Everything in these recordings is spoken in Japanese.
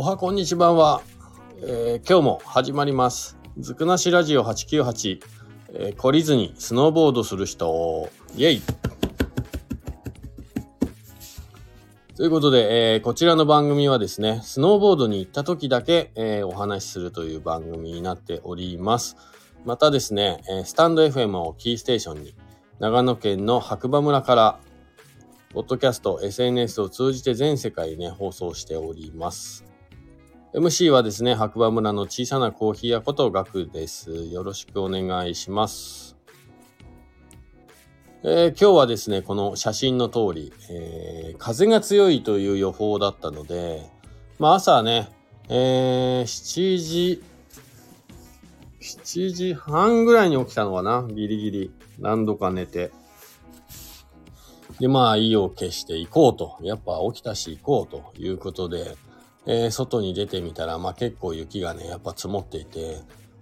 おはこんにちはは、えー、今日も始まります。ずくなしラジオ898、えー、懲りずにスノーボードする人、イェイということで、えーこちらの番組はですね、スノーボードに行った時だけ、えーお話しするという番組になっております。またですね、えースタンド FM をキーステーションに、長野県の白馬村から、ポッドキャスト、SNS を通じて全世界ね、放送しております。MC はですね、白馬村の小さなコーヒー屋ことガクです。よろしくお願いします。えー今日はですね、この写真の通り、えー風が強いという予報だったので、まあ朝ね、えー7時、7時半ぐらいに起きたのかな？ギリギリ。何度か寝て。で、まあ、意を決して行こうと。やっぱ起きたし行こうということで、えー外に出てみたら、まあ結構雪がね、やっぱ積もっていて、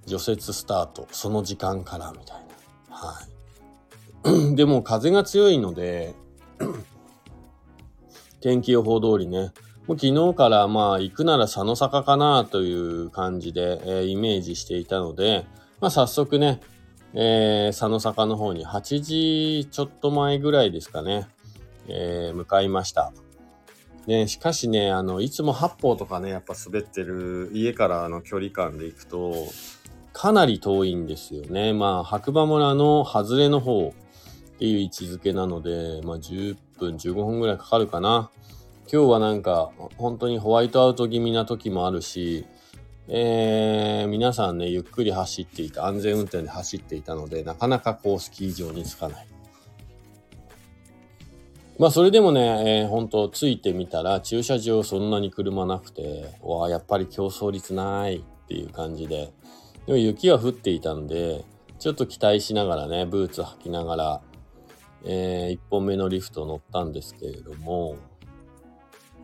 除雪スタート、その時間からみたいな。はい。でも風が強いので、天気予報通りね、もう昨日からまあ行くなら佐野坂かなという感じで、えーイメージしていたので、まあ早速ね、えー佐野坂の方に8時ちょっと前ぐらいですかね、えー向かいました。ね、しかしね、あの、いつも八方とかね、やっぱ滑ってる家からの距離感で行くと、かなり遠いんですよね。まあ、白馬村の外れの方っていう位置づけなので、まあ、10分、15分ぐらいかかるかな。今日はなんか、本当にホワイトアウト気味な時もあるし、えー、皆さんね、ゆっくり走っていた、安全運転で走っていたので、なかなかこう、スキー場に着かない。まあそれでもね、えー、本当ついてみたら駐車場そんなに車なくて、わあ、やっぱり競争率ないっていう感じで。でも雪は降っていたんで、ちょっと期待しながらね、ブーツ履きながら、えー、1本目のリフト乗ったんですけれども、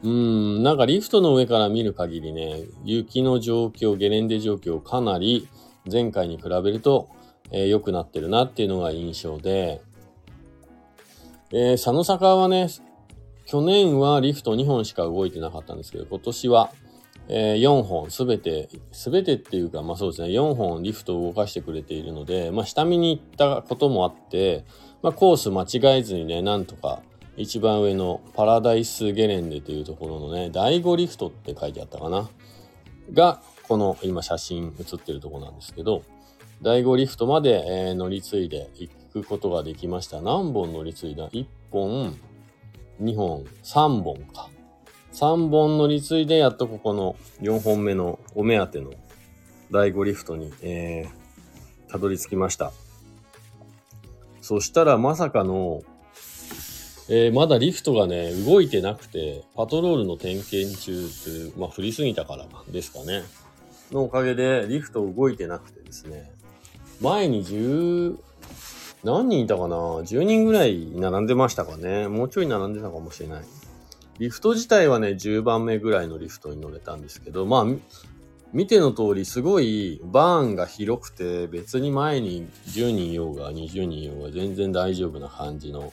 うん、なんかリフトの上から見る限りね、雪の状況、ゲレンデ状況かなり前回に比べると、えー良くなってるなっていうのが印象で、えー佐野坂はね、去年はリフト2本しか動いてなかったんですけど、今年は、え4本すべて、すべてっていうか、まあそうですね、4本リフトを動かしてくれているので、まあ下見に行ったこともあって、まあコース間違えずにね、なんとか一番上のパラダイスゲレンデというところのね、第5リフトって書いてあったかな。が、この今写真写ってるとこなんですけど、第5リフトまで、えー乗り継いで行くことができました。何本乗り継いだ ?1 本、2本、3本か。3本乗り継いで、やっとここの4本目のお目当ての第5リフトに、えーたどり着きました。そしたらまさかの、えーまだリフトがね、動いてなくて、パトロールの点検中っていう、まあ降りすぎたからですかね。のおかげで、リフト動いてなくてですね、前に10、何人いたかな ?10 人ぐらい並んでましたかね？もうちょい並んでたかもしれない。リフト自体はね、10番目ぐらいのリフトに乗れたんですけど、まあ、見ての通り、すごいバーンが広くて、別に前に10人いようが20人いようが全然大丈夫な感じの、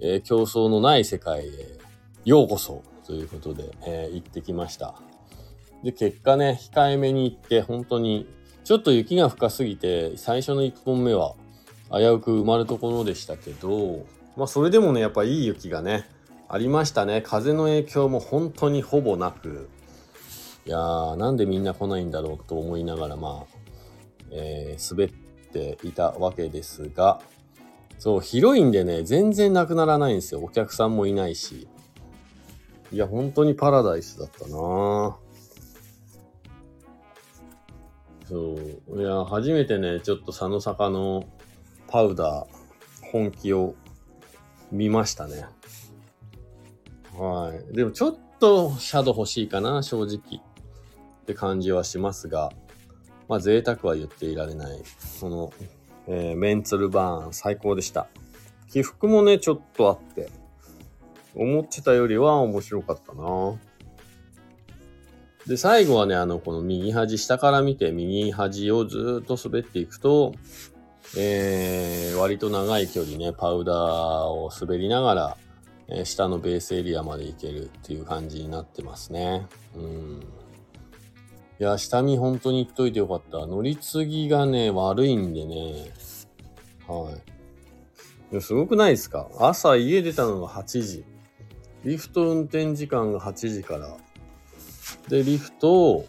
えー競争のない世界へようこそということで、えー行ってきました。で、結果ね、控えめに行って、本当に、ちょっと雪が深すぎて、最初の1本目は危うく埋まるところでしたけど、まあそれでもね、やっぱいい雪がね、ありましたね。風の影響も本当にほぼなく、いやー、なんでみんな来ないんだろうと思いながら、まあ、えー滑っていたわけですが、そう、広いんでね、全然なくならないんですよ。お客さんもいないし。いや、本当にパラダイスだったな。そう。いや、初めてね、ちょっと佐野坂のパウダー、本気を見ましたね。はい。でもちょっとシャドウ欲しいかな、正直。って感じはしますが、まあ贅沢は言っていられない。その、えーメンツルバーン最高でした。起伏もね、ちょっとあって、思ってたよりは面白かったなで、最後はね、あの、この右端、下から見て右端をずっと滑っていくと、えー、割と長い距離ね、パウダーを滑りながら、えー下のベースエリアまで行けるっていう感じになってますね。うん。いや、下見本当に言っといてよかった。乗り継ぎがね、悪いんでね。はい。いやすごくないですか？朝家出たのが8時。リフト運転時間が8時から。で、リフトを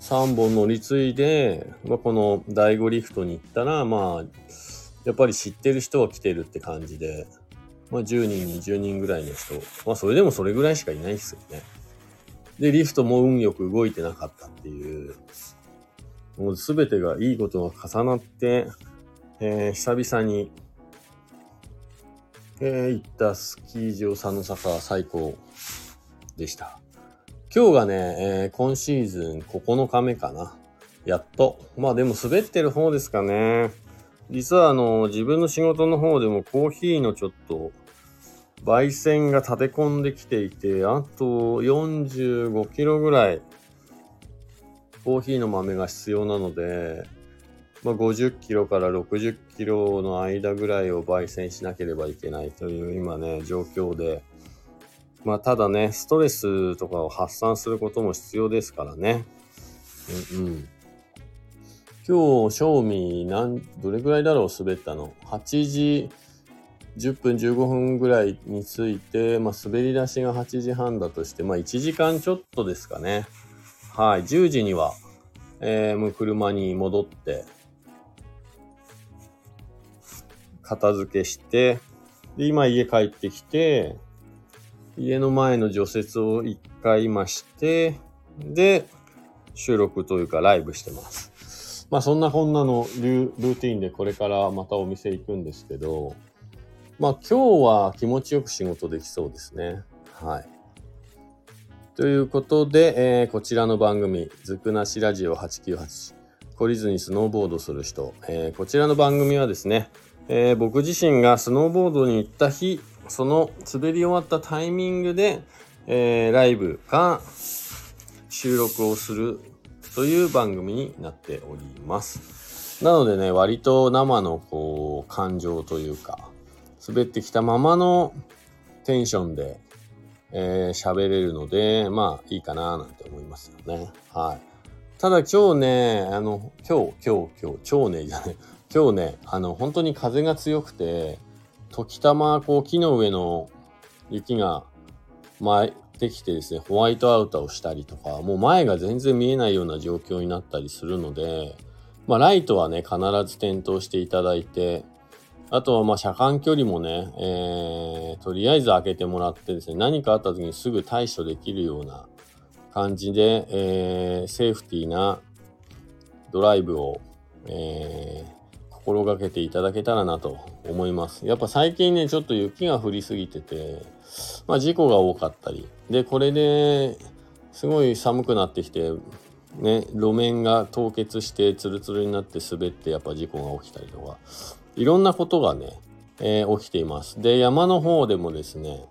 3本乗り継いで、まあ、この第5リフトに行ったら、まあ、やっぱり知ってる人は来てるって感じで、まあ、10人、20人ぐらいの人。まあ、それでもそれぐらいしかいないですよね。で、リフトも運よく動いてなかったっていう、もうすべてがいいことが重なって、えー、久々に、えー、行ったスキー場佐野坂最高でした。今日がね、えー、今シーズン9日目かな。やっと。まあでも滑ってる方ですかね。実はあの、自分の仕事の方でもコーヒーのちょっと焙煎が立て込んできていて、あと45キロぐらいコーヒーの豆が必要なので、まあ、50キロから60キロの間ぐらいを焙煎しなければいけないという今ね、状況で、まあただね、ストレスとかを発散することも必要ですからね。うん、うん。今日、賞味、なん、どれぐらいだろう、滑ったの？8時10分15分ぐらいについて、まあ、滑り出しが8時半だとして、まあ、1時間ちょっとですかね。はい。10時には、えー、もう車に戻って、片付けして、で、今家帰ってきて、家の前の除雪を一回今して、で、収録というかライブしてます。まあそんなこんなのルーティンでこれからまたお店行くんですけど、まあ今日は気持ちよく仕事できそうですね。はい。ということで、えー、こちらの番組、ずくなしラジオ898、懲りずにスノーボードする人、えー、こちらの番組はですね、えー、僕自身がスノーボードに行った日、その滑り終わったタイミングで、えー、ライブか収録をするという番組になっております。なのでね、割と生のこう感情というか、滑ってきたままのテンションで、えー、喋れるので、まあいいかななんて思いますよね。はい。ただ今日ね、あの、今日、今日、今日、超ねじゃない。今日ね、あの、本当に風が強くて、時たま、こう、木の上の雪が舞ってきてですね、ホワイトアウターをしたりとか、もう前が全然見えないような状況になったりするので、まあ、ライトはね、必ず点灯していただいて、あとはまあ車間距離もね、えー、とりあえず開けてもらってですね、何かあった時にすぐ対処できるような感じで、えー、セーフティーなドライブを、えー、心がけていただけたらなと思います。やっぱ最近ね、ちょっと雪が降りすぎてて、まあ事故が多かったり、で、これですごい寒くなってきて、ね、路面が凍結してツルツルになって滑ってやっぱ事故が起きたりとか、いろんなことがね、えー、起きています。で、山の方でもですね、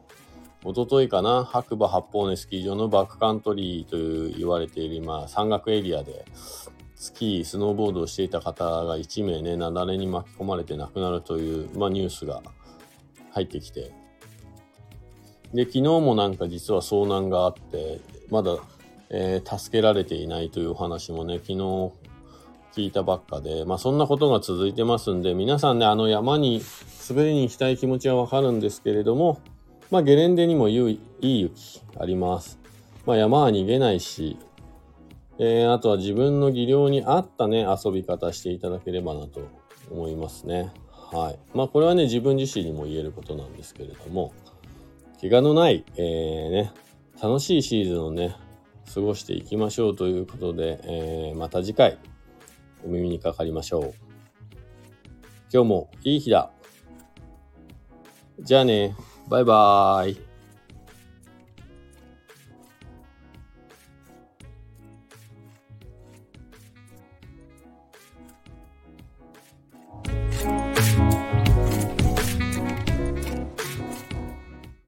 おとといかな、白馬八方根スキー場のバックカントリーという言われている今、山岳エリアで、スキー、スノーボードをしていた方が1名ね、雪崩に巻き込まれて亡くなるという、まあ、ニュースが入ってきて、で、昨日もなんか実は遭難があって、まだ、えー、助けられていないというお話もね、昨日聞いたばっかで、まあそんなことが続いてますんで、皆さんね、あの山に滑りに行きたい気持ちはわかるんですけれども、まあゲレンデにもいい雪あります。まあ山は逃げないし、えー、あとは自分の技量に合ったね、遊び方していただければなと思いますね。はい。まあこれはね、自分自身にも言えることなんですけれども、怪我のない、えー、ね、楽しいシーズンをね、過ごしていきましょうということで、えー、また次回お耳にかかりましょう。今日もいい日だ。じゃあね、バイバーイ。